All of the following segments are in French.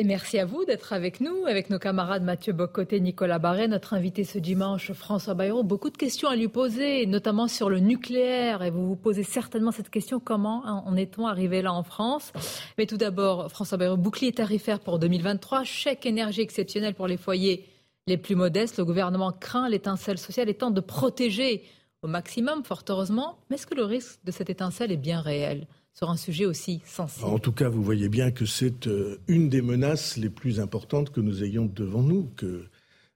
Et merci à vous d'être avec nous, avec nos camarades Mathieu Bocoté, Nicolas Barret, notre invité ce dimanche, François Bayrou. Beaucoup de questions à lui poser, notamment sur le nucléaire. Et vous vous posez certainement cette question comment en est-on arrivé là en France? Mais tout d'abord, François Bayrou, bouclier tarifaire pour 2023, chèque énergie exceptionnel pour les foyers les plus modestes. Le gouvernement craint l'étincelle sociale et tente de protéger au maximum, fort heureusement. Mais est-ce que le risque de cette étincelle est bien réel? Sur un sujet aussi sensible. En tout cas, vous voyez bien que c'est euh, une des menaces les plus importantes que nous ayons devant nous, que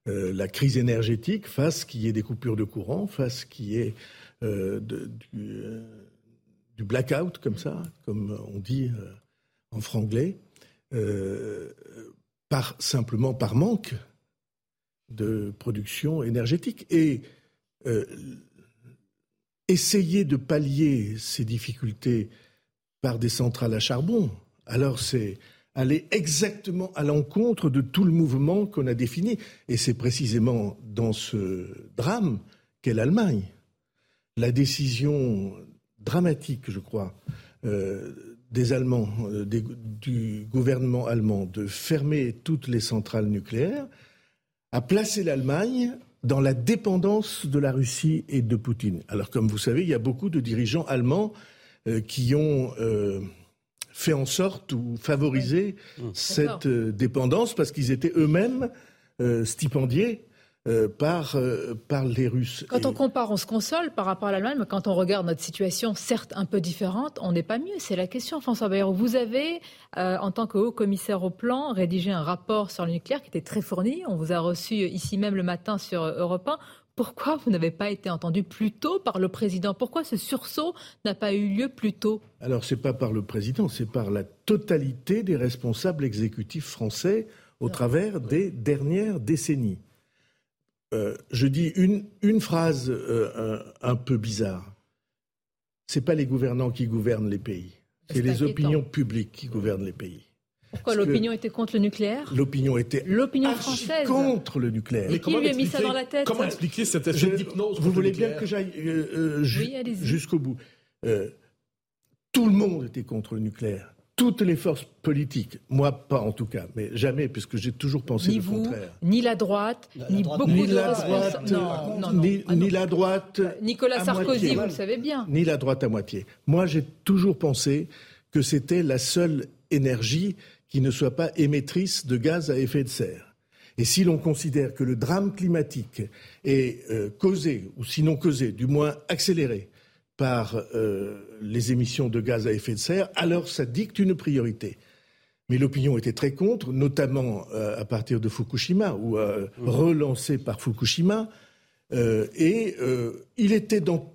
euh, la crise énergétique fasse qu'il y ait des coupures de courant, fasse qu'il y ait euh, du, blackout comme ça, comme on dit en franglais, par, simplement par manque de production énergétique. Et essayer de pallier ces difficultés par des centrales à charbon. Alors c'est aller exactement à l'encontre de tout le mouvement qu'on a défini. Et c'est précisément dans ce drame qu'est l'Allemagne. La décision dramatique, je crois, euh, des Allemands, euh, du gouvernement allemand de fermer toutes les centrales nucléaires a placé l'Allemagne dans la dépendance de la Russie et de Poutine. Alors comme vous savez, il y a beaucoup de dirigeants allemands qui ont euh, fait en sorte ou favorisé mmh. cette euh, dépendance parce qu'ils étaient eux-mêmes stipendiés par, par les Russes. Quand on compare, on se console par rapport à l'Allemagne, mais quand on regarde notre situation, certes un peu différente, on n'est pas mieux. C'est la question, François Bayrou. Vous avez, en tant que haut commissaire au plan, rédigé un rapport sur le nucléaire qui était très fourni. On vous a reçu ici même le matin sur Europe 1. Pourquoi vous n'avez pas été entendu plus tôt par le président? Pourquoi ce sursaut n'a pas eu lieu plus tôt? Alors, ce n'est pas par le président, c'est par la totalité des responsables exécutifs français au travers des dernières décennies. Euh, je dis une, une phrase euh, un, peu bizarre. Ce n'est pas les gouvernants qui gouvernent les pays, c'est les opinions publiques qui gouvernent les pays. Pourquoi l'opinion était contre le nucléaire L'opinion était l'opinion française contre le nucléaire. Mais qui lui a mis ça dans la tête Comment expliquer cette effet d'hypnose Vous voulez bien que j'aille euh, euh, jusqu'au bout euh, Tout le monde était contre le nucléaire. Toutes les forces politiques, moi pas en tout cas, mais jamais, puisque j'ai toujours pensé ni le vous, contraire. Ni la droite, ni beaucoup de la droite, non, non, ni, ah, ni, la droite. Nicolas Sarkozy, vous le savez bien. Ni la droite à moitié. Moi, j'ai toujours pensé que c'était la seule énergie qui ne soit pas émettrice de gaz à effet de serre. Et si l'on considère que le drame climatique est euh, causé, ou sinon causé, du moins accéléré, par euh, les émissions de gaz à effet de serre, alors ça dicte une priorité. Mais l'opinion était très contre, notamment euh, à partir de Fukushima, ou mmh. relancé par Fukushima. et il était dans,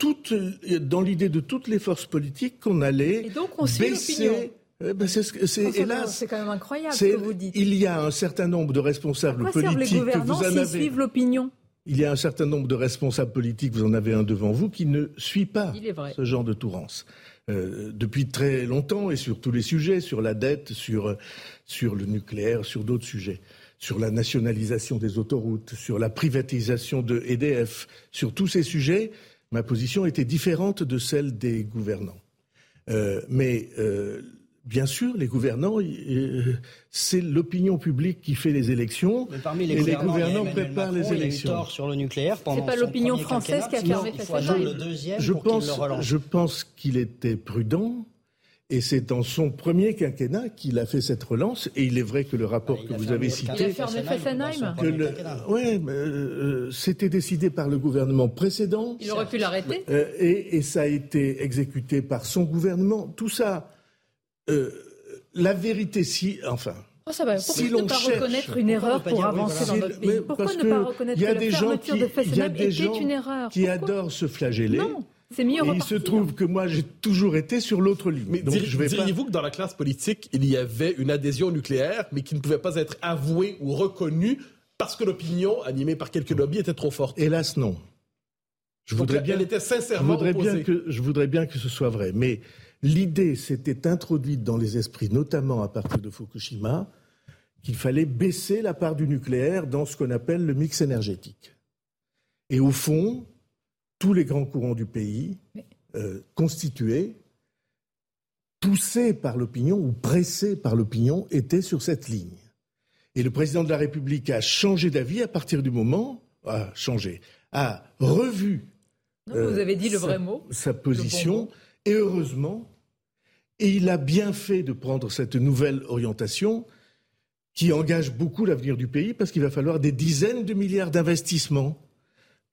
dans l'idée de toutes les forces politiques qu'on allait et donc on baisser eh ben, c'est, hélas, c'est quand même incroyable ce que vous dites. Il y a un certain nombre de responsables politiques les que vous en avez. suivent l'opinion? Il y a un certain nombre de responsables politiques, vous en avez un devant vous, qui ne suit pas ce genre de tourance. Euh, depuis très longtemps et sur tous les sujets, sur la dette, sur, sur le nucléaire, sur d'autres sujets, sur la nationalisation des autoroutes, sur la privatisation de EDF, sur tous ces sujets, ma position était différente de celle des gouvernants. Euh, mais euh, Bien sûr, les gouvernants, euh, c'est l'opinion publique qui fait les élections. Mais parmi les et les gouvernants préparent les élections. Il a eu sur le nucléaire C'est pas l'opinion française qui a fermé le deuxième je pour pense, le relance. Je pense qu'il était prudent. Et c'est dans son premier quinquennat qu'il a fait cette relance. Et il est vrai que le rapport que vous avez cité. Il a fermé Fessenheim. Oui, euh, c'était décidé par le gouvernement précédent. Il aurait pu l'arrêter. Euh, et, et, ça a été exécuté par son gouvernement. Tout ça euh, la vérité, si, enfin. Oh, ça va. Pourquoi ne pas reconnaître une erreur pour avancer dans notre pays Pourquoi ne pas reconnaître que la fermeture de Fessenheim était une erreur qui adorent se flageller. Non. C'est mieux et il se trouve que moi, j'ai toujours été sur l'autre ligne. Mais diriez-vous que dans la classe politique, il y avait une adhésion nucléaire, mais qui ne pouvait pas être avouée ou reconnue parce que l'opinion, animée par quelques lobbies, était trop forte? Hélas, non. Je voudrais bien, elle était sincèrement je voudrais bien que je voudrais bien que ce soit vrai, mais L'idée s'était introduite dans les esprits, notamment à partir de Fukushima, qu'il fallait baisser la part du nucléaire dans ce qu'on appelle le mix énergétique. Et au fond, tous les grands courants du pays, euh, constitués, poussés par l'opinion ou pressés par l'opinion, étaient sur cette ligne. Et le président de la République a changé d'avis à partir du moment, a changé, a revu. vous avez dit le sa, vrai mot. Sa position. Et heureusement, et il a bien fait de prendre cette nouvelle orientation qui engage beaucoup l'avenir du pays parce qu'il va falloir des dizaines de milliards d'investissements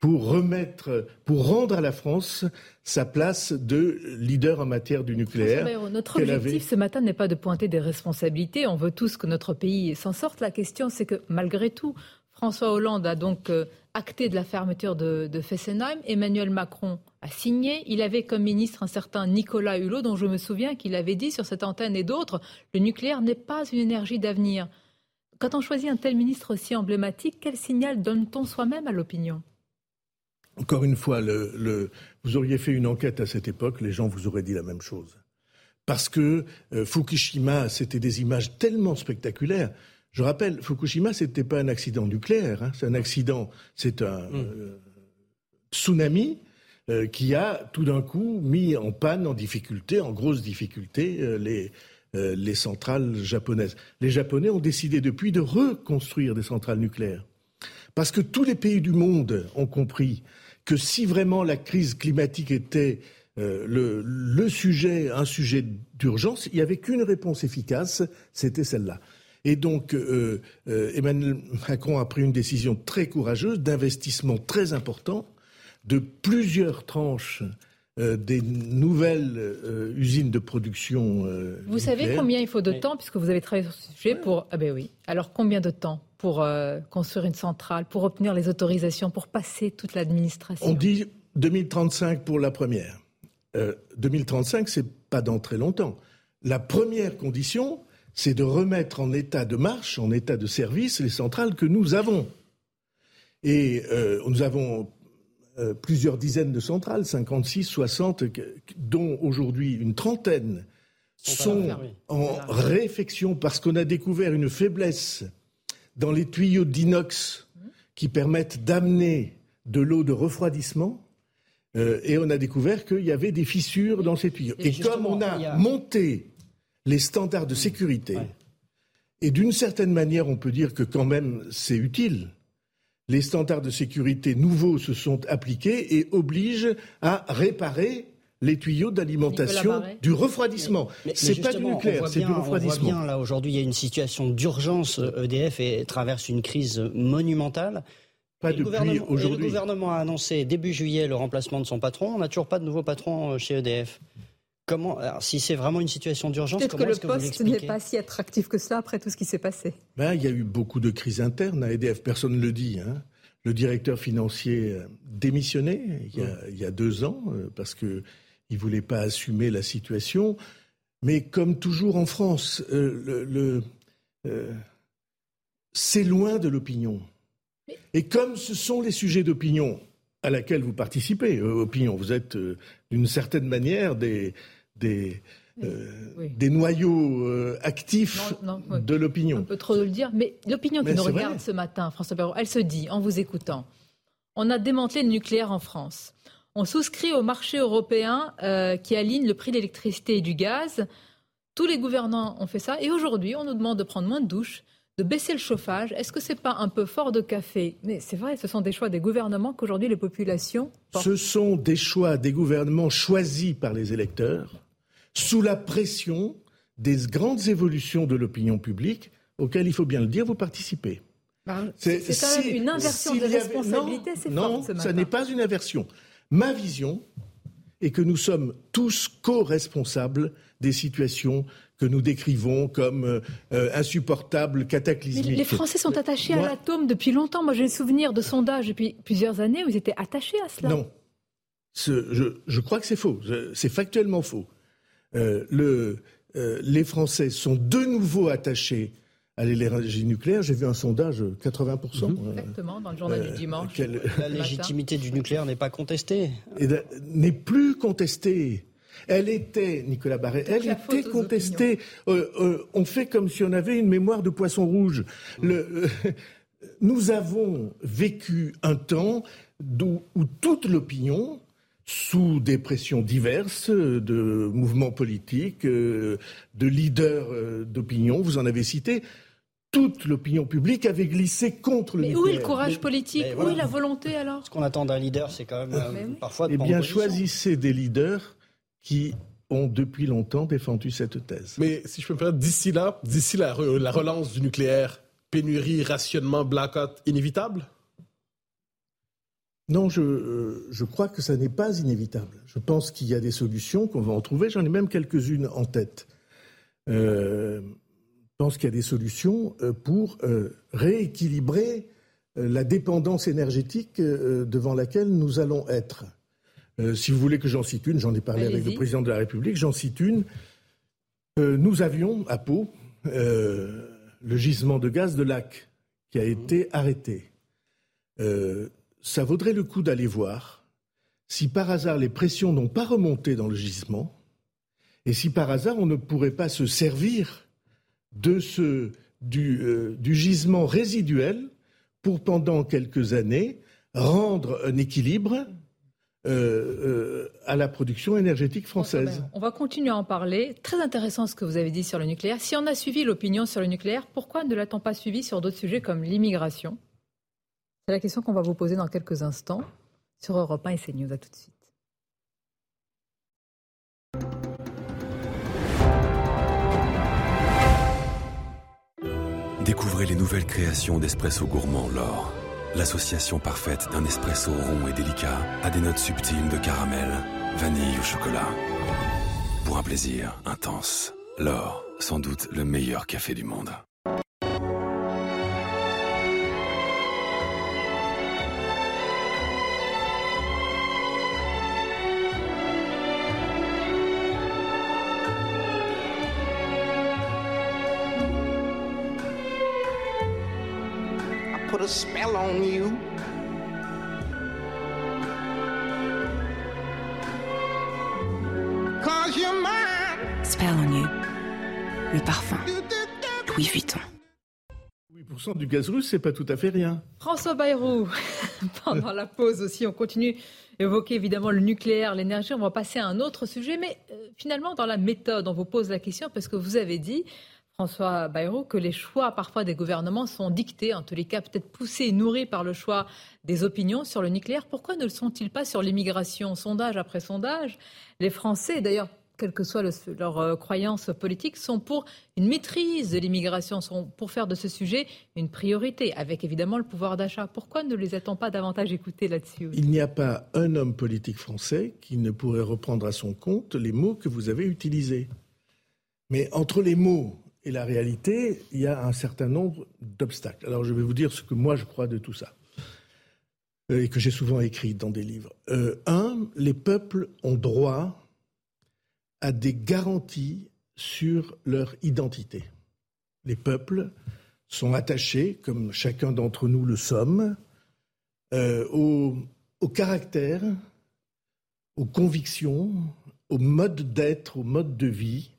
pour remettre, pour rendre à la France sa place de leader en matière du nucléaire. notre objectif ce matin n'est pas de pointer des responsabilités. On veut tous que notre pays s'en sorte. La question, c'est que malgré tout, François Hollande a donc euh, acté de la fermeture de, Fessenheim. Emmanuel Macron a signé. Il avait comme ministre un certain Nicolas Hulot, dont je me souviens qu'il avait dit sur cette antenne et d'autres, le nucléaire n'est pas une énergie d'avenir. Quand on choisit un tel ministre aussi emblématique, quel signal donne-t-on soi-même à l'opinion? Encore une fois, vous auriez fait une enquête à cette époque, les gens vous auraient dit la même chose. Parce que euh, Fukushima, c'était des images tellement spectaculaires. Je rappelle, Fukushima, ce n'était pas un accident nucléaire, hein, c'est un accident, c'est un mm. euh, tsunami euh, qui a tout d'un coup mis en panne, en difficulté, en grosse difficulté, euh, les, les centrales japonaises. Les Japonais ont décidé depuis de reconstruire des centrales nucléaires. Parce que tous les pays du monde ont compris que si vraiment la crise climatique était euh, le, le, sujet, un sujet d'urgence, il n'y avait qu'une réponse efficace, c'était celle-là. Et donc, euh, euh, Emmanuel Macron a pris une décision très courageuse d'investissement très important de plusieurs tranches euh, des nouvelles euh, usines de production. Euh, vous savez combien il faut de temps, puisque vous avez travaillé sur ce sujet, pour. Ah ben oui. Alors combien de temps pour euh, construire une centrale, pour obtenir les autorisations, pour passer toute l'administration? On dit 2035 pour la première. 2035, c'est pas dans très longtemps. La première condition, c'est de remettre en état de marche, en état de service, les centrales que nous avons. Et euh, nous avons euh, plusieurs dizaines de centrales, 56, 60, dont aujourd'hui une trentaine sont, en réfection parce qu'on a découvert une faiblesse dans les tuyaux d'inox qui permettent d'amener de l'eau de refroidissement. Euh, et on a découvert qu'il y avait des fissures dans ces tuyaux. Et, et comme on a, a, monté les standards de sécurité, ouais. et d'une certaine manière, on peut dire que quand même c'est utile les standards de sécurité nouveaux se sont appliqués et obligent à réparer les tuyaux d'alimentation du refroidissement. C'est pas du nucléaire, c'est du refroidissement. On voit bien, là, aujourd'hui, il y a une situation d'urgence. EDF et traverse une crise monumentale. Pas et depuis aujourd'hui. Le gouvernement a annoncé début juillet le remplacement de son patron. On n'a toujours pas de nouveau patron chez EDF. Comment, alors, si c'est vraiment une situation d'urgence, Peut-être que le que poste n'est pas si attractif que cela après tout ce qui s'est passé. Ben, il y a eu beaucoup de crises internes à EDF, personne ne le dit. Hein. Le directeur financier démissionné il y a, mmh. il y a deux ans parce qu'il ne voulait pas assumer la situation. Mais comme toujours en France, euh, le, le euh, c'est loin de l'opinion. Et comme ce sont les sujets d'opinion à laquelle vous participez, euh, opinion, vous êtes euh, d'une certaine manière des, des, euh, oui. des noyaux euh, actifs non, non, oui. de l'opinion. Un peu trop le dire, mais l'opinion qui nous regarde vrai. ce matin, François Perrault, elle se dit, en vous écoutant, on a démantelé le nucléaire en France. On souscrit au marché européen euh, qui aligne le prix de l'électricité et du gaz. Tous les gouvernants ont fait ça. Et aujourd'hui, on nous demande de prendre moins de douches, de baisser le chauffage. Est-ce que c'est pas un peu fort de café? Mais c'est vrai, ce sont des choix des gouvernements qu'aujourd'hui les populations. Portent. Ce sont des choix des gouvernements choisis par les électeurs sous la pression des grandes évolutions de l'opinion publique auxquelles, il faut bien le dire, vous participez. Ben, c'est quand si, même une inversion si de responsabilité, c'est Non, fort, ce ça n'est pas une inversion. Ma vision est que nous sommes tous co-responsables des situations que nous décrivons comme euh, insupportables, cataclysmiques. Mais les Français sont attachés Moi, à l'atome depuis longtemps. Moi, j'ai le souvenir de sondages depuis plusieurs années où ils étaient attachés à cela. Non. Ce, je, je, crois que c'est faux. C'est factuellement faux. Euh, le, euh, les Français sont de nouveau attachés à l'énergie nucléaire. J'ai vu un sondage 80%. Mmh. Exactement, dans le journal euh, du dimanche. La légitimité du nucléaire n'est pas contestée. N'est plus contestée. Elle était, Nicolas Barret, elle était contestée. Euh, euh, on fait comme si on avait une mémoire de poisson rouge. Mmh. Le, euh, nous avons vécu un temps où toute l'opinion, sous des pressions diverses de mouvements politiques, de leaders d'opinion, vous en avez cité, toute l'opinion publique avait glissé contre le mais nucléaire. où est le courage politique Où est la volonté alors Ce qu'on attend d'un leader, c'est quand même euh, parfois de Eh bien, choisissez des leaders qui ont depuis longtemps défendu cette thèse. Mais si je peux me permettre, d'ici là, d'ici la, la relance du nucléaire, pénurie, rationnement, blackout, inévitable? Non, je, euh, je, crois que ça n'est pas inévitable. Je pense qu'il y a des solutions, qu'on va en trouver. J'en ai même quelques-unes en tête. Euh, je pense qu'il y a des solutions euh, pour rééquilibrer la dépendance énergétique devant laquelle nous allons être. si vous voulez que j'en cite une, j'en ai parlé avec le président de la République, j'en cite une. nous avions à Pau le gisement de gaz de Lac qui a été arrêté. Ça vaudrait le coup d'aller voir si par hasard les pressions n'ont pas remonté dans le gisement et si par hasard on ne pourrait pas se servir de ce, du, du gisement résiduel pour, pendant quelques années, rendre un équilibre euh, euh, à la production énergétique française. On va continuer à en parler. Très intéressant ce que vous avez dit sur le nucléaire. Si on a suivi l'opinion sur le nucléaire, pourquoi ne l'a-t-on pas suivi sur d'autres sujets comme l'immigration? C'est la question qu'on va vous poser dans quelques instants sur Europe 1 et CNews. À tout de suite. Découvrez les nouvelles créations d'Espresso Gourmand L'Or. L'association parfaite d'un espresso rond et délicat à des notes subtiles de caramel, vanille ou chocolat. Pour un plaisir intense. L'Or, sans doute le meilleur café du monde. A spell on you. Cause you're mine. Spell on you. Le parfum. Louis Vuitton. 8% du gaz russe, c'est pas tout à fait rien. François Bayrou, pendant la pause aussi, on continue d'évoquer évidemment le nucléaire, l'énergie. On va passer à un autre sujet, mais euh, finalement, dans la méthode, on vous pose la question parce que vous avez dit François Bayrou, que les choix parfois des gouvernements sont dictés, en tous les cas peut-être poussés et nourris par le choix des opinions sur le nucléaire. Pourquoi ne le sont-ils pas sur l'immigration? Sondage après sondage, les Français, d'ailleurs, quelle que soit leur euh, croyance politique, sont pour une maîtrise de l'immigration, sont pour faire de ce sujet une priorité, avec évidemment le pouvoir d'achat. Pourquoi ne les a-t-on pas davantage écoutés là-dessus Il n'y a pas un homme politique français qui ne pourrait reprendre à son compte les mots que vous avez utilisés. Mais entre les mots et la réalité, il y a un certain nombre d'obstacles. Alors je vais vous dire ce que moi je crois de tout ça, euh, et que j'ai souvent écrit dans des livres. Euh, un, les peuples ont droit à des garanties sur leur identité. Les peuples sont attachés, comme chacun d'entre nous le sommes, euh, au, au caractère, aux convictions, au mode d'être, au mode de vie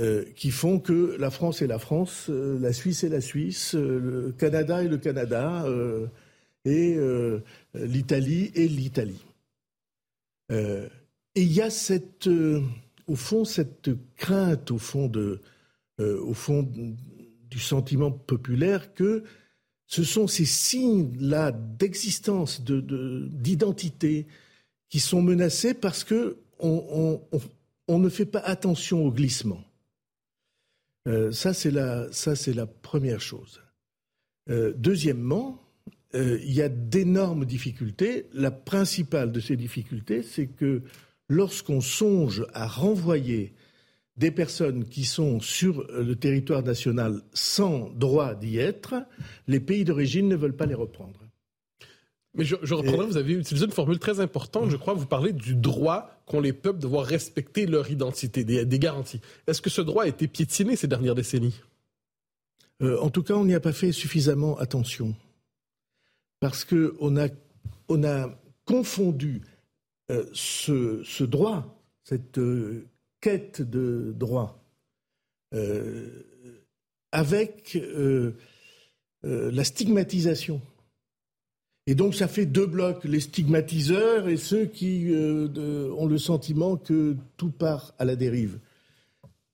euh, qui font que la France est la France, euh, la Suisse est la Suisse, euh, le Canada est le Canada, et l'Italie est l'Italie. et il y a cette, au fond, cette crainte, au fond, de, au fond du sentiment populaire que ce sont ces signes-là d'existence, d'identité, de, qui sont menacés parce que on, on ne fait pas attention au glissement. Euh, ça, c'est la, première chose. Euh, deuxièmement, euh, il y a d'énormes difficultés. La principale de ces difficultés, c'est que lorsqu'on songe à renvoyer des personnes qui sont sur le territoire national sans droit d'y être, les pays d'origine ne veulent pas les reprendre. Mais je, je reprendrai, vous avez utilisé une formule très importante, je crois, vous parlez du droit qu'ont les peuples de voir respecter leur identité, des, des garanties. Est-ce que ce droit a été piétiné ces dernières décennies? Euh, En tout cas, on n'y a pas fait suffisamment attention. Parce qu'on a, on a confondu euh, ce, ce, droit, cette euh, quête de droit, avec la stigmatisation et donc ça fait deux blocs, les stigmatiseurs et ceux qui euh, ont le sentiment que tout part à la dérive.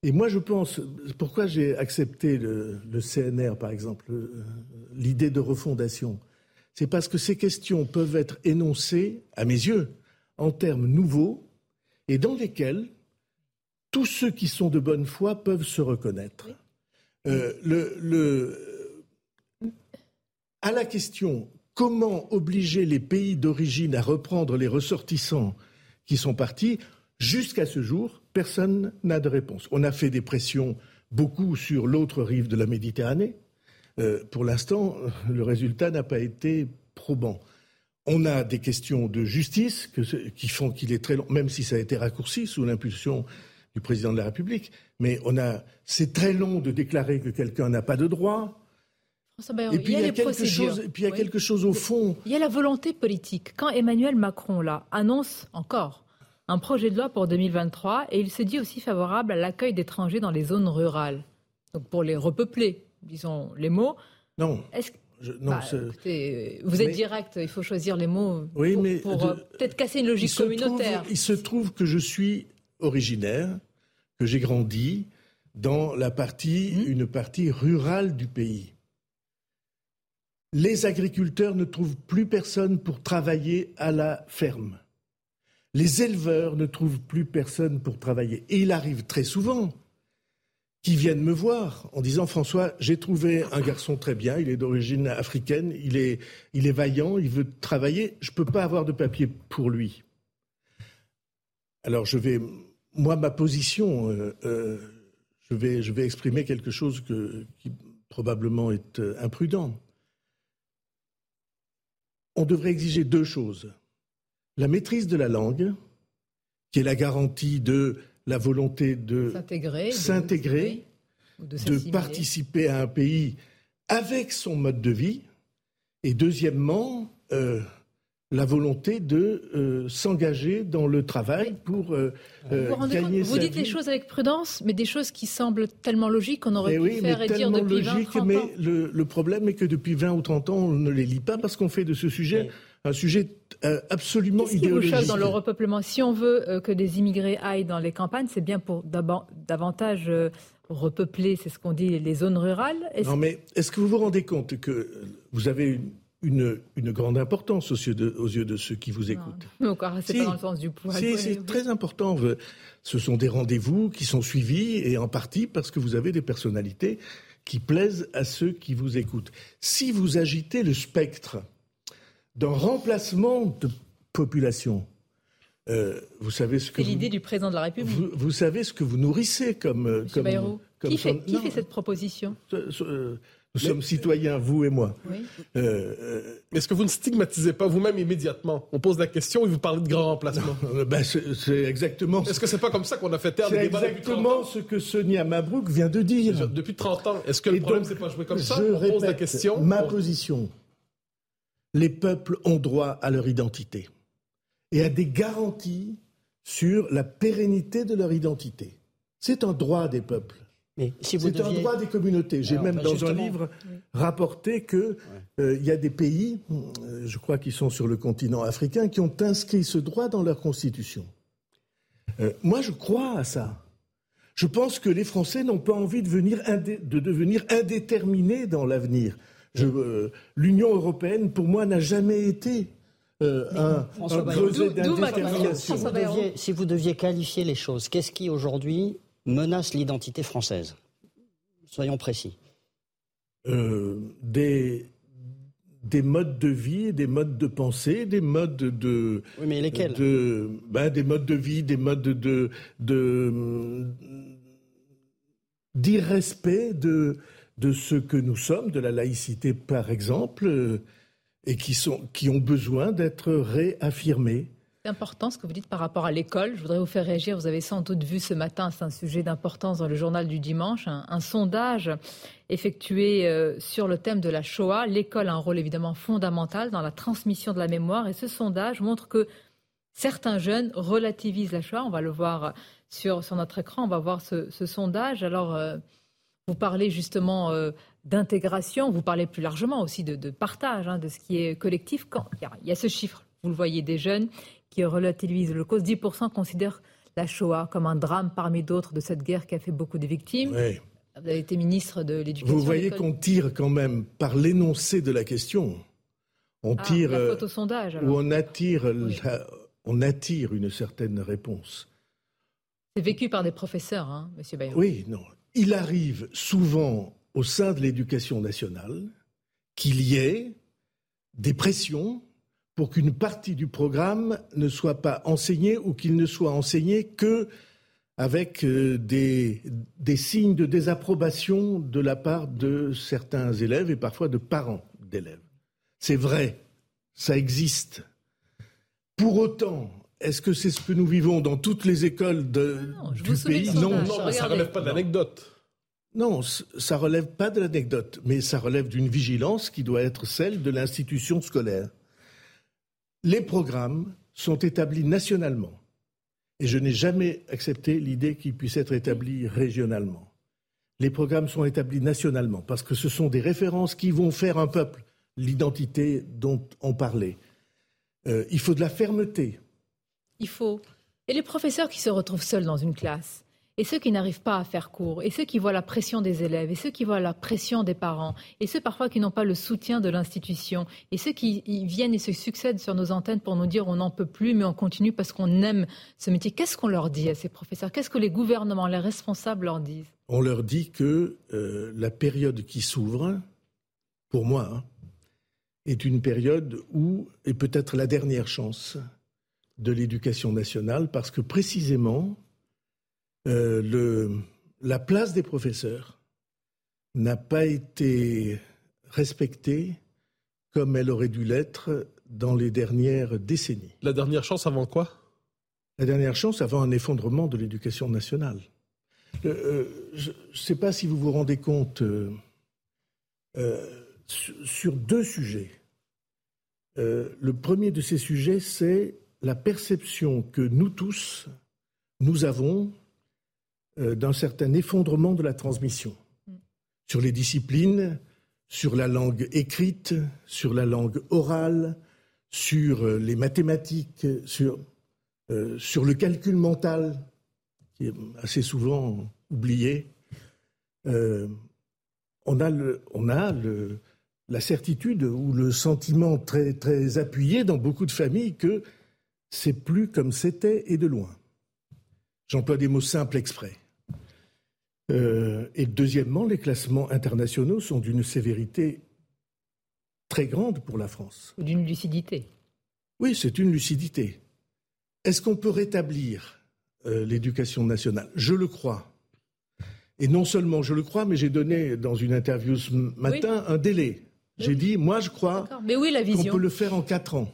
Et moi, je pense, pourquoi j'ai accepté le, CNR, par exemple, euh, l'idée de refondation, c'est parce que ces questions peuvent être énoncées, à mes yeux, en termes nouveaux et dans lesquels tous ceux qui sont de bonne foi peuvent se reconnaître. Euh, à la question comment obliger les pays d'origine à reprendre les ressortissants qui sont partis, jusqu'à ce jour, personne n'a de réponse. On a fait des pressions beaucoup sur l'autre rive de la Méditerranée. Euh, pour l'instant, le résultat n'a pas été probant. On a des questions de justice qui font qu'il est très long, même si ça a été raccourci sous l'impulsion du président de la République. Mais on a, c'est très long de déclarer que quelqu'un n'a pas de droit. Et puis il y a, quelque chose, puis il y a quelque chose au fond. Il y a la volonté politique. Quand Emmanuel Macron là annonce encore un projet de loi pour 2023 et il se dit aussi favorable à l'accueil d'étrangers dans les zones rurales, donc pour les repeupler, disons les mots. Non. non, bah, vous êtes direct, il faut choisir les mots oui, pour, mais pour euh, peut-être casser une logique communautaire. il se trouve que je suis originaire, que j'ai grandi dans la partie, mmh. une partie rurale du pays. Les agriculteurs ne trouvent plus personne pour travailler à la ferme. Les éleveurs ne trouvent plus personne pour travailler. Et il arrive très souvent qu'ils viennent me voir en disant François, j'ai trouvé un garçon très bien, il est d'origine africaine, il est, il est vaillant, il veut travailler, je ne peux pas avoir de papier pour lui. Alors je vais moi, ma position, euh, euh, je, vais, je vais exprimer quelque chose qui probablement est euh, imprudent. On devrait exiger deux choses. La maîtrise de la langue, qui est la garantie de la volonté de s'intégrer, de, participer à un pays avec son mode de vie. Et deuxièmement, la volonté de euh, s'engager dans le travail pour euh, euh, gagner Vous dites les choses avec prudence, mais des choses qui semblent tellement logiques qu'on aurait eh pu faire et dire depuis logique, 20, 30 mais Le, problème est que depuis 20 ou 30 ans, on ne les lit pas parce qu'on fait de ce sujet un sujet absolument Qu'est-ce idéologique. Qui vous dans le repeuplement? Si on veut que des immigrés aillent dans les campagnes, c'est bien pour davantage repeupler, c'est ce qu'on dit, les zones rurales. non, mais est-ce que vous vous rendez compte que vous avez une une, grande importance aux yeux, de, ceux qui vous écoutent. Non, c'est pas dans le sens du poids. C'est très important. Ce sont des rendez-vous qui sont suivis et en partie parce que vous avez des personnalités qui plaisent à ceux qui vous écoutent. Si vous agitez le spectre d'un remplacement de population, euh, vous savez ce que. C'est l'idée du président de la République. Vous, savez ce que vous nourrissez comme. comme, qui, fait, qui fait, cette proposition? euh, nous sommes citoyens, vous et moi. Oui. Euh, euh, Est-ce que vous ne stigmatisez pas vous-même immédiatement? On pose la question et vous parlez de grand remplacement. ben, c'est exactement. Est-ce que c'est pas comme ça qu'on a fait taire des débats C'est exactement ce que Sonia Mabrouk vient de dire. Depuis 30 ans. Est-ce que le problème c'est pas joué comme ça? Je On pose la question. Ma position. Les peuples ont droit à leur identité et à des garanties sur la pérennité de leur identité. C'est un droit des peuples c'est un droit des communautés. J'ai même bah, dans un livre rapporté qu'il euh, y a des pays, euh, je crois qu'ils sont sur le continent africain, qui ont inscrit ce droit dans leur constitution. Euh, moi, je crois à ça. Je pense que les Français n'ont pas envie de, de, devenir indéterminés dans l'avenir. L'Union européenne, pour moi, n'a jamais été un, creuset d'indétermination. Si vous deviez qualifier les choses, qu'est-ce qui aujourd'hui menace l'identité française Soyons précis. Euh, des, des modes de vie, des modes de pensée, des modes de. Oui, mais lesquels? de, ben, Des modes de vie, des modes de. de d'irrespect de, de ce que nous sommes, de la laïcité par exemple, euh, et qui, sont, qui ont besoin d'être réaffirmés. Important ce que vous dites par rapport à l'école. Je voudrais vous faire réagir. Vous avez sans doute vu ce matin, c'est un sujet d'importance dans le journal du dimanche, un, sondage effectué euh, sur le thème de la Shoah. L'école a un rôle évidemment fondamental dans la transmission de la mémoire et ce sondage montre que certains jeunes relativisent la Shoah. On va le voir sur, notre écran, on va voir ce, sondage. Alors, euh, vous parlez justement euh, d'intégration, vous parlez plus largement aussi de, partage, hein, de ce qui est collectif. Il y a ce chiffre, vous le voyez, des jeunes qui relativise le cause. 10% considèrent la Shoah comme un drame parmi d'autres de cette guerre qui a fait beaucoup de victimes. Oui. Vous avez été ministre de l'Éducation. Vous voyez qu'on tire quand même par l'énoncé de la question. On Ah, tire la euh, sondage. on attire, Oui. la- on attire une certaine réponse. C'est vécu par des professeurs, hein, Monsieur Bayrou. Oui, non. Il arrive souvent au sein de l'éducation nationale qu'il y ait des pressions pour qu'une partie du programme ne soit pas enseignée ou qu'il ne soit enseigné que avec euh, des, des signes de désapprobation de la part de certains élèves et parfois de parents d'élèves. C'est vrai, ça existe. Pour autant, est-ce que c'est ce que nous vivons dans toutes les écoles de, Non, du pays? Non. Non, mais ça Regardez. relève pas de l'anecdote. non, ça relève pas de l'anecdote, mais ça relève d'une vigilance qui doit être celle de l'institution scolaire. Les programmes sont établis nationalement. Et je n'ai jamais accepté l'idée qu'ils puissent être établis régionalement. Les programmes sont établis nationalement parce que ce sont des références qui vont faire un peuple, l'identité dont on parlait. Euh, il faut de la fermeté. Il faut. Et les professeurs qui se retrouvent seuls dans une classe, et ceux qui n'arrivent pas à faire cours, et ceux qui voient la pression des élèves, et ceux qui voient la pression des parents, et ceux parfois qui n'ont pas le soutien de l'institution, et ceux qui viennent et se succèdent sur nos antennes pour nous dire on n'en peut plus, mais on continue parce qu'on aime ce métier. Qu'est-ce qu'on leur dit à ces professeurs? Qu'est-ce que les gouvernements, les responsables leur disent? On leur dit que euh, la période qui s'ouvre, pour moi, hein, est une période où est peut-être la dernière chance de l'éducation nationale, parce que précisément, euh, le- la place des professeurs n'a pas été respectée comme elle aurait dû l'être dans les dernières décennies. La dernière chance avant quoi? La dernière chance avant un effondrement de l'éducation nationale. Euh, euh, je ne sais pas si vous vous rendez compte euh, euh, sur, sur deux sujets. Le premier de ces sujets, c'est la perception que nous tous, nous avons euh, d'un certain effondrement de la transmission sur les disciplines, sur la langue écrite, sur la langue orale, sur euh, les mathématiques, sur, euh, sur le calcul mental, qui est assez souvent oublié. Euh, on a, le, on a le, la certitude ou le sentiment très, très appuyé dans beaucoup de familles que c'est plus comme c'était et de loin. J'emploie des mots simples exprès. Euh, et deuxièmement, les classements internationaux sont d'une sévérité très grande pour la France. Ou d'une lucidité Oui, c'est une lucidité. Est-ce qu'on peut rétablir euh, l'éducation nationale? Je le crois. Et non seulement je le crois, mais j'ai donné dans une interview ce matin un délai. J'ai dit, moi je crois D'accord. Mais oui, la qu'on peut le faire en quatre ans.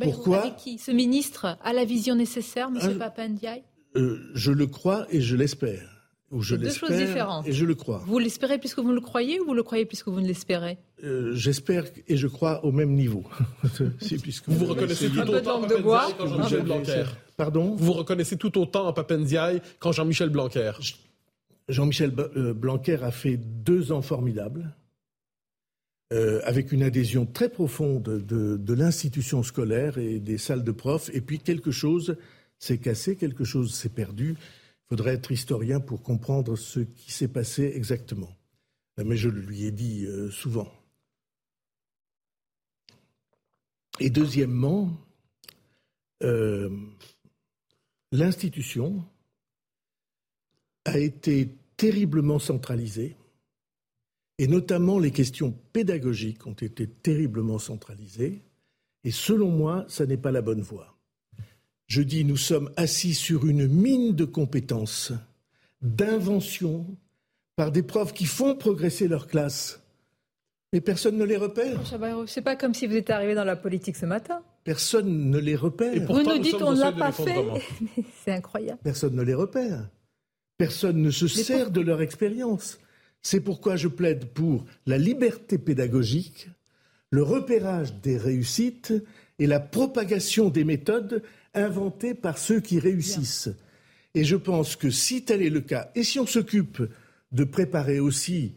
Pourquoi? avec qui? Ce ministre a la vision nécessaire, Monsieur Un- Papandiaï? Euh, je le crois et je l'espère. Ou je deux choses l'espère différentes. et je le crois. Vous l'espérez puisque vous le croyez ou vous le croyez puisque vous ne l'espérez? Euh, J'espère et je crois au même niveau. Si, puisque Vous vous reconnaissez tout autant de bois. Qu'en Jean-Michel Blanquer. Pardon? Vous vous reconnaissez tout autant en Papendiaï qu'en Jean-Michel Blanquer. Jean-Michel euh, Blanquer a fait deux ans formidables, euh, avec une adhésion très profonde de, de l'institution scolaire et des salles de profs. Et puis quelque chose s'est cassé, quelque chose s'est perdu. Il faudrait être historien pour comprendre ce qui s'est passé exactement. Euh, Mais je le lui ai dit euh, souvent. Et deuxièmement, euh, l'institution a été terriblement centralisée, et notamment les questions pédagogiques ont été terriblement centralisées, et selon moi, ça n'est pas la bonne voie. Je dis, nous sommes assis sur une mine de compétences, d'inventions, par des profs qui font progresser leur classe, mais personne ne les repère. C'est pas comme si vous étiez arrivé dans la politique ce matin. Personne ne les repère. Et Vous Pourtant, nous nous dites sommes on au ne l'a pas fait. l'effondrement. C'est incroyable. Personne ne les repère. Personne ne se sert de leur expérience. C'est pourquoi je plaide pour la liberté pédagogique, le repérage des réussites et la propagation des méthodes inventées par ceux qui réussissent. Et je pense que si tel est le cas, et si on s'occupe de préparer aussi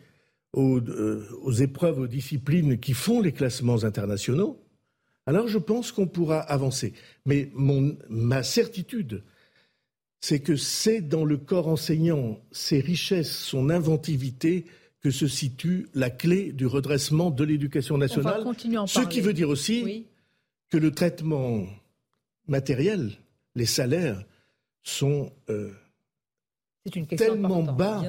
aux, euh, aux épreuves, aux disciplines qui font les classements internationaux, alors je pense qu'on pourra avancer. Mais mon, ma certitude, c'est que c'est dans le corps enseignant, ses richesses, son inventivité, que se situe la clé du redressement de l'éducation nationale. ce qui veut dire aussi que le traitement matériel, les salaires, sont euh, une tellement bas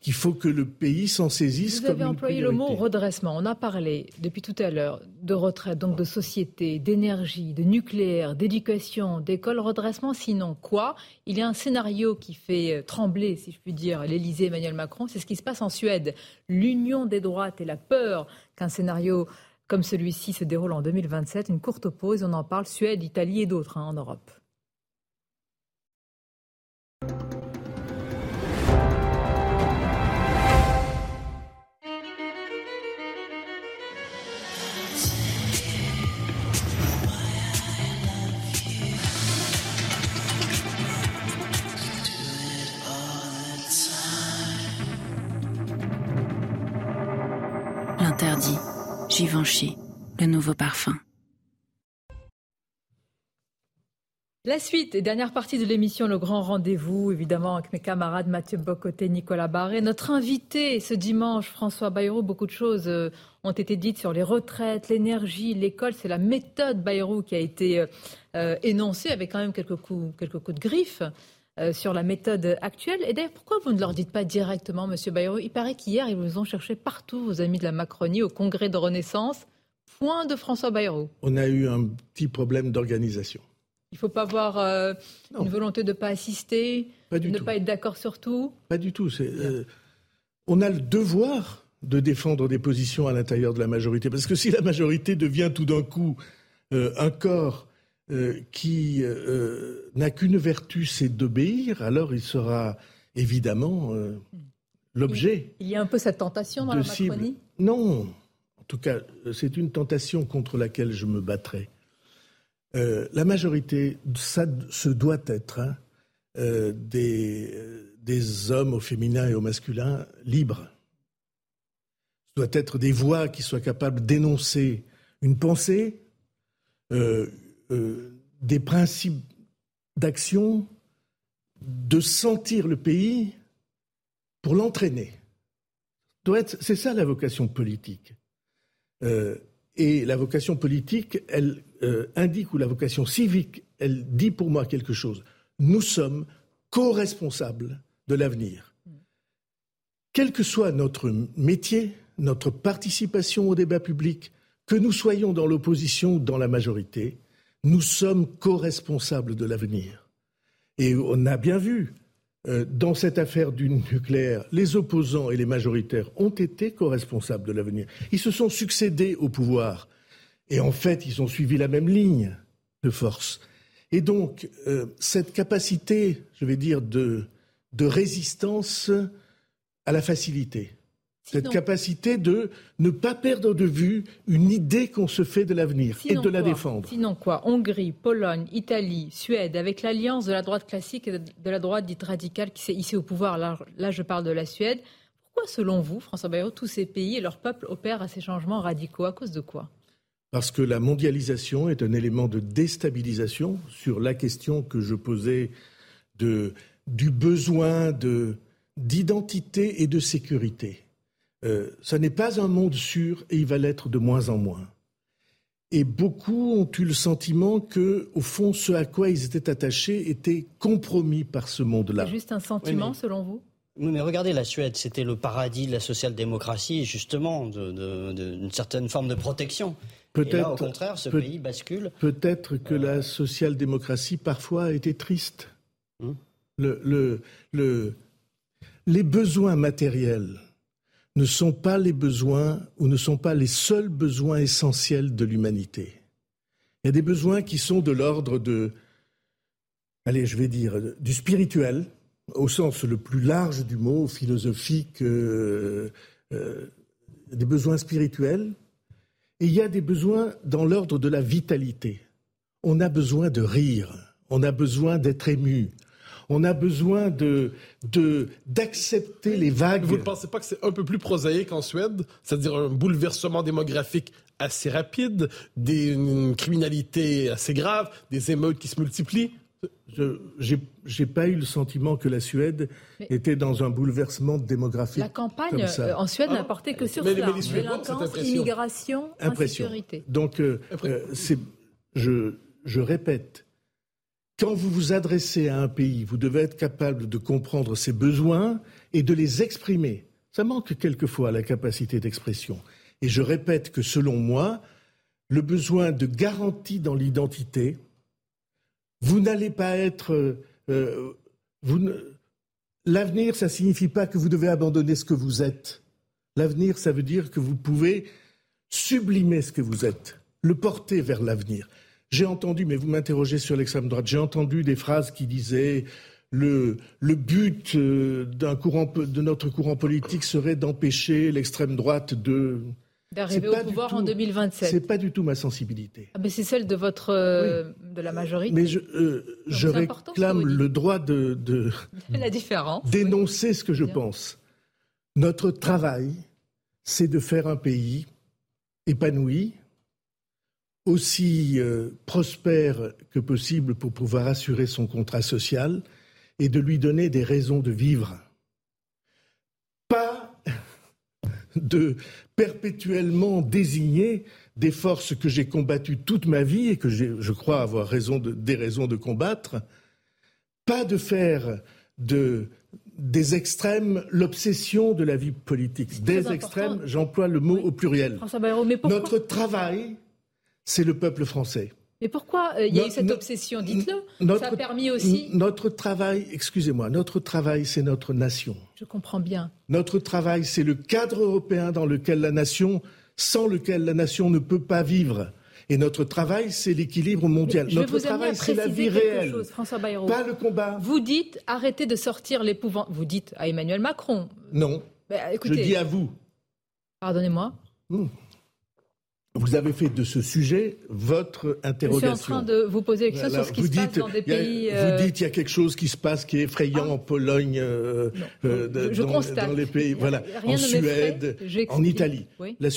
qu'il faut que le pays s'en saisisse. Vous avez employé le mot redressement. On a parlé depuis tout à l'heure de retraite, donc de société, d'énergie, de nucléaire, d'éducation, d'école. Redressement, sinon quoi? Il y a un scénario qui fait euh, trembler, si je puis dire, l'Élysée Emmanuel Macron. C'est ce qui se passe en Suède. L'union des droites et la peur qu'un scénario comme celui-ci se déroule en 2027. Une courte pause, on en parle. Suède, Italie et d'autres hein, en Europe. Givenchy, le nouveau parfum. La suite et dernière partie de l'émission Le Grand Rendez-vous, évidemment avec mes camarades Mathieu Bocoté, Nicolas Barré. Notre invité ce dimanche, François Bayrou, beaucoup de choses euh, ont été dites sur les retraites, l'énergie, l'école. C'est la méthode Bayrou qui a été euh, euh, énoncée avec quand même quelques coups, quelques coups de griffe. Euh, sur la méthode actuelle. Et d'ailleurs, pourquoi vous ne leur dites pas directement, Monsieur Bayrou? Il paraît qu'hier, ils vous ont cherché partout, vos amis de la Macronie, au congrès de Renaissance. Point de François Bayrou. On a eu un petit problème d'organisation. Il ne faut pas avoir euh, une volonté de ne pas assister, de ne pas être d'accord sur tout Pas du tout. Euh, on a le devoir de défendre des positions à l'intérieur de la majorité. Parce que si la majorité devient tout d'un coup un corps euh, qui euh, n'a qu'une vertu, c'est d'obéir, alors il sera évidemment euh, l'objet. Il y a un peu cette tentation dans la Macronie? Non. En tout cas, c'est une tentation contre laquelle je me battrai. la majorité, ça se doit être hein, des, des hommes au féminin et au masculin libres. Ce doit être des voix qui soient capables d'énoncer une pensée, euh, des principes d'action, de sentir le pays pour l'entraîner. C'est ça la vocation politique. Euh, et la vocation politique, elle euh, indique, ou la vocation civique, elle dit pour moi quelque chose. Nous sommes co-responsables de l'avenir. Quel que soit notre métier, notre participation au débat public, que nous soyons dans l'opposition ou dans la majorité, nous sommes co-responsables de l'avenir. Et on a bien vu, euh, dans cette affaire du nucléaire, les opposants et les majoritaires ont été co-responsables de l'avenir. Ils se sont succédés au pouvoir. Et en fait, ils ont suivi la même ligne de force. Et donc, euh, cette capacité, je vais dire, de résistance à la facilité, cette capacité de ne pas perdre de vue une idée qu'on se fait de l'avenir et de la défendre. Sinon quoi Hongrie, Pologne, Italie, Suède, avec l'alliance de la droite classique et de la droite dite radicale qui s'est ici au pouvoir, là, là, je parle de la Suède, pourquoi selon vous, François Bayrou, tous ces pays et leurs peuples opèrent à ces changements radicaux À cause de quoi parce que la mondialisation est un élément de déstabilisation sur la question que je posais de, du besoin d'identité et de sécurité. Euh, ce n'est pas un monde sûr et il va l'être de moins en moins. Et beaucoup ont eu le sentiment que, au fond, ce à quoi ils étaient attachés était compromis par ce monde-là. C'est juste un sentiment, selon vous? Oui, mais regardez, la Suède, c'était le paradis de la social-démocratie, justement, d'une certaine forme de protection. Peut-être, au contraire, ce pays bascule. Peut-être que la euh, social-démocratie, parfois, a été triste. Hum. le, le, les besoins matériels ne sont pas les besoins ou ne sont pas les seuls besoins essentiels de l'humanité. Il y a des besoins qui sont de l'ordre de, allez, je vais dire, du spirituel, au sens le plus large du mot, philosophique, euh, euh, des besoins spirituels, et il y a des besoins dans l'ordre de la vitalité. On a besoin de rire, on a besoin d'être ému, on a besoin de, d'accepter les vagues. Vous ne pensez pas que c'est un peu plus prosaïque en Suède, c'est-à-dire un bouleversement démographique assez rapide, des, une criminalité assez grave, des émeutes qui se multiplient? Je n'ai pas eu le sentiment que la Suède était dans un bouleversement démographique. La campagne euh, en Suède n'a ah. porté que sur mais, cela. Mais immigration, insécurité. Donc, euh, euh, je, je répète, quand vous vous adressez à un pays, vous devez être capable de comprendre ses besoins et de les exprimer. Ça manque quelquefois la capacité d'expression. Et je répète que selon moi, le besoin de garantie dans l'identité, vous n'allez pas être. Euh, l'avenir, ça ne signifie pas que vous devez abandonner ce que vous êtes. L'avenir, ça veut dire que vous pouvez sublimer ce que vous êtes, le porter vers l'avenir. J'ai entendu, mais vous m'interrogez sur l'extrême droite, j'ai entendu des phrases qui disaient le, le but euh, d'un courant, de notre courant politique serait d'empêcher l'extrême droite de D'arriver au pouvoir en 2027. C'est pas du tout ma sensibilité. Ah, mais c'est celle de votre euh, de la majorité. Mais je, euh, je réclame le droit de, de la différence. D'énoncer ce que je pense. Notre travail, c'est de faire un pays épanoui, aussi euh, prospère que possible pour pouvoir assurer son contrat social et de lui donner des raisons de vivre. Pas de perpétuellement désigner des forces que j'ai combattues toute ma vie et que je crois avoir raison des raisons de combattre, pas de faire de, des extrêmes l'obsession de la vie politique. Des extrêmes, j'emploie le mot au pluriel. Notre travail, c'est le peuple français. Mais pourquoi euh, il y a eu cette obsession Dites-le. Ça a permis aussi. Notre travail, excusez-moi, notre travail, c'est notre nation. Je comprends bien. Notre travail, c'est le cadre européen dans lequel la nation, sans lequel la nation ne peut pas vivre. Et notre travail, c'est l'équilibre mondial. notre travail, c'est la vie réelle. Chose, François Bayrou. Pas le combat. Vous dites arrêtez de sortir l'épouvant. Vous dites à Emmanuel Macron. Non. Bah, je dis à vous. Pardonnez-moi. Hmm. Vous avez fait de ce sujet votre interrogation. Je suis en train de vous poser la question sur ce qui se passe dans des pays. Vous dites qu'il y a quelque chose qui se passe qui est effrayant ah. en Pologne, euh, euh, je dans, les pays, voilà, en Suède, en Italie. La,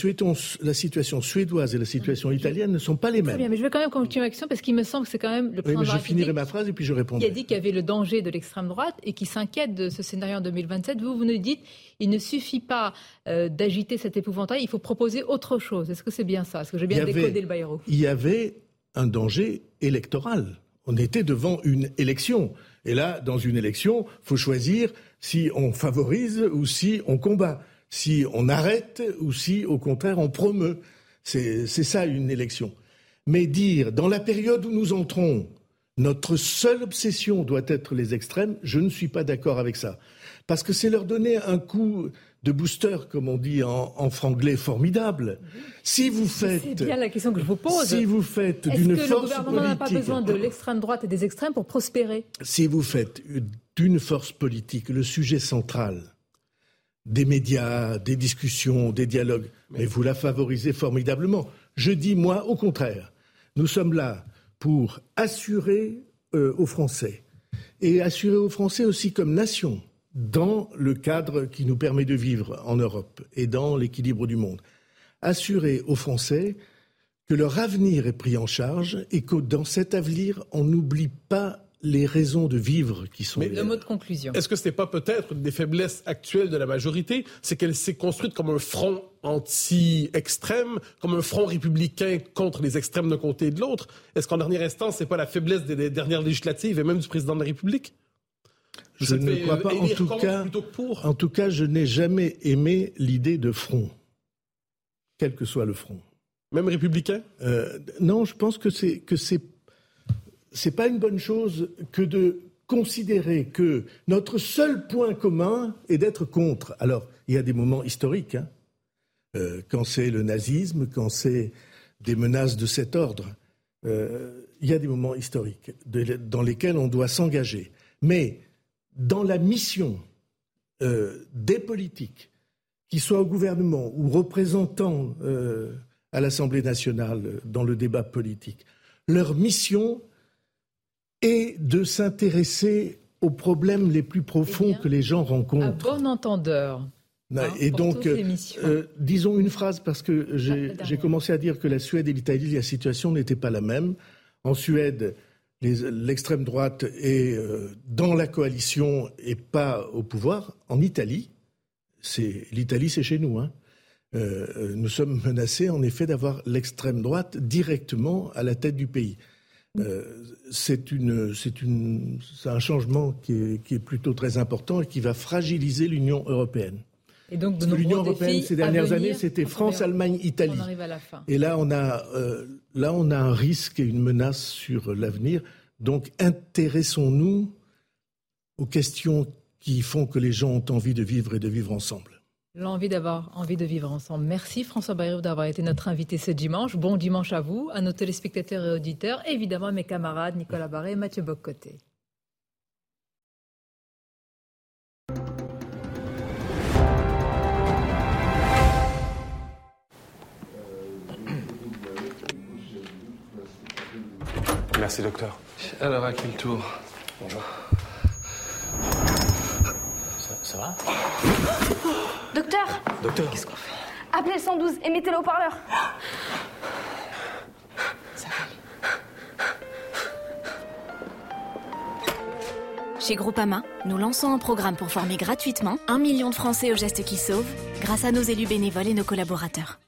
la, situation suédoise et la situation italienne ne sont pas les mêmes. Très bien, mais je vais quand même continuer ma question parce qu'il me semble que c'est quand même le président oui, mais Je finirai ma phrase et puis je répondrai. Qui a dit qu'il y avait le danger de l'extrême droite et qui s'inquiète de ce scénario en 2027. Vous, vous nous dites il ne suffit pas euh, d'agiter cet épouvantail, il faut proposer autre chose. Est-ce que c'est bien ça? Est-ce que j'ai bien décodé le Bayrou Il y avait un danger électoral. On était devant une élection. Et là, dans une élection, il faut choisir si on favorise ou si on combat, si on arrête ou si, au contraire, on promeut. C'est ça une élection. Mais dire, dans la période où nous entrons, notre seule obsession doit être les extrêmes, je ne suis pas d'accord avec ça parce que c'est leur donner un coup de booster, comme on dit en, franglais, formidable. Si vous faites, c'est bien la question que je vous pose. Si vous faites d'une force politique, le gouvernement n'a pas besoin de l'extrême droite et des extrêmes pour prospérer? Si vous faites d'une force politique le sujet central des médias, des discussions, des dialogues, mais, vous la favorisez formidablement. Je dis moi, au contraire, nous sommes là pour assurer euh, aux Français et assurer aux Français aussi comme nation dans le cadre qui nous permet de vivre en Europe et dans l'équilibre du monde. Assurer aux Français que leur avenir est pris en charge et que dans cet avenir, on n'oublie pas les raisons de vivre qui sont Mais le mot de conclusion. Est-ce que ce n'est pas peut-être une des faiblesses actuelles de la majorité C'est qu'elle s'est construite comme un front anti-extrême, comme un front républicain contre les extrêmes d'un côté et de l'autre. Est-ce qu'en dernière instance, ce n'est pas la faiblesse des dernières législatives et même du président de la République? Je ne crois pas. En tout, cas, en tout cas, je n'ai jamais aimé l'idée de front, quel que soit le front. Même républicain? Euh, Non, je pense que c'est que c'est c'est pas une bonne chose que de considérer que notre seul point commun est d'être contre. Alors, il y a des moments historiques, hein, euh, quand c'est le nazisme, quand c'est des menaces de cet ordre. Euh, il y a des moments historiques dans lesquels on doit s'engager. Mais dans la mission euh, des politiques, qu'ils soient au gouvernement ou représentants à l'Assemblée nationale dans le débat politique, leur mission est de s'intéresser aux problèmes les plus profonds eh que les gens rencontrent. À bon entendeur. Hein, et donc, disons une phrase, parce que j'ai commencé à dire que la Suède et l'Italie, la situation n'était pas la même. En Suède, l'extrême droite est euh, dans la coalition et pas au pouvoir, en Italie, c'est l'Italie, c'est chez nous. Hein. Euh, nous sommes menacés, en effet, d'avoir l'extrême droite directement à la tête du pays. Euh, c'est un changement qui est, plutôt très important et qui va fragiliser l'Union européenne. Et donc, l'Union européenne ces dernières années, c'était France, Allemagne, Italie. Et là, on a là, on a un risque et une menace sur l'avenir. Donc intéressons-nous aux questions qui font que les gens ont envie de vivre et de vivre ensemble. L'envie d'avoir envie de vivre ensemble. Merci François Bayrou d'avoir été notre invité ce dimanche. Bon dimanche à vous, à nos téléspectateurs et auditeurs, évidemment à mes camarades Nicolas Barré et Mathieu Boccoté. Merci, docteur. Alors, à quel tour Bonjour. Ça, va? Docteur Docteur Qu'est-ce qu'on fait? Appelez le 112 et mettez le haut-parleur. Chez Groupama, nous lançons un programme pour former gratuitement un million de Français aux gestes qui sauvent grâce à nos élus bénévoles et nos collaborateurs.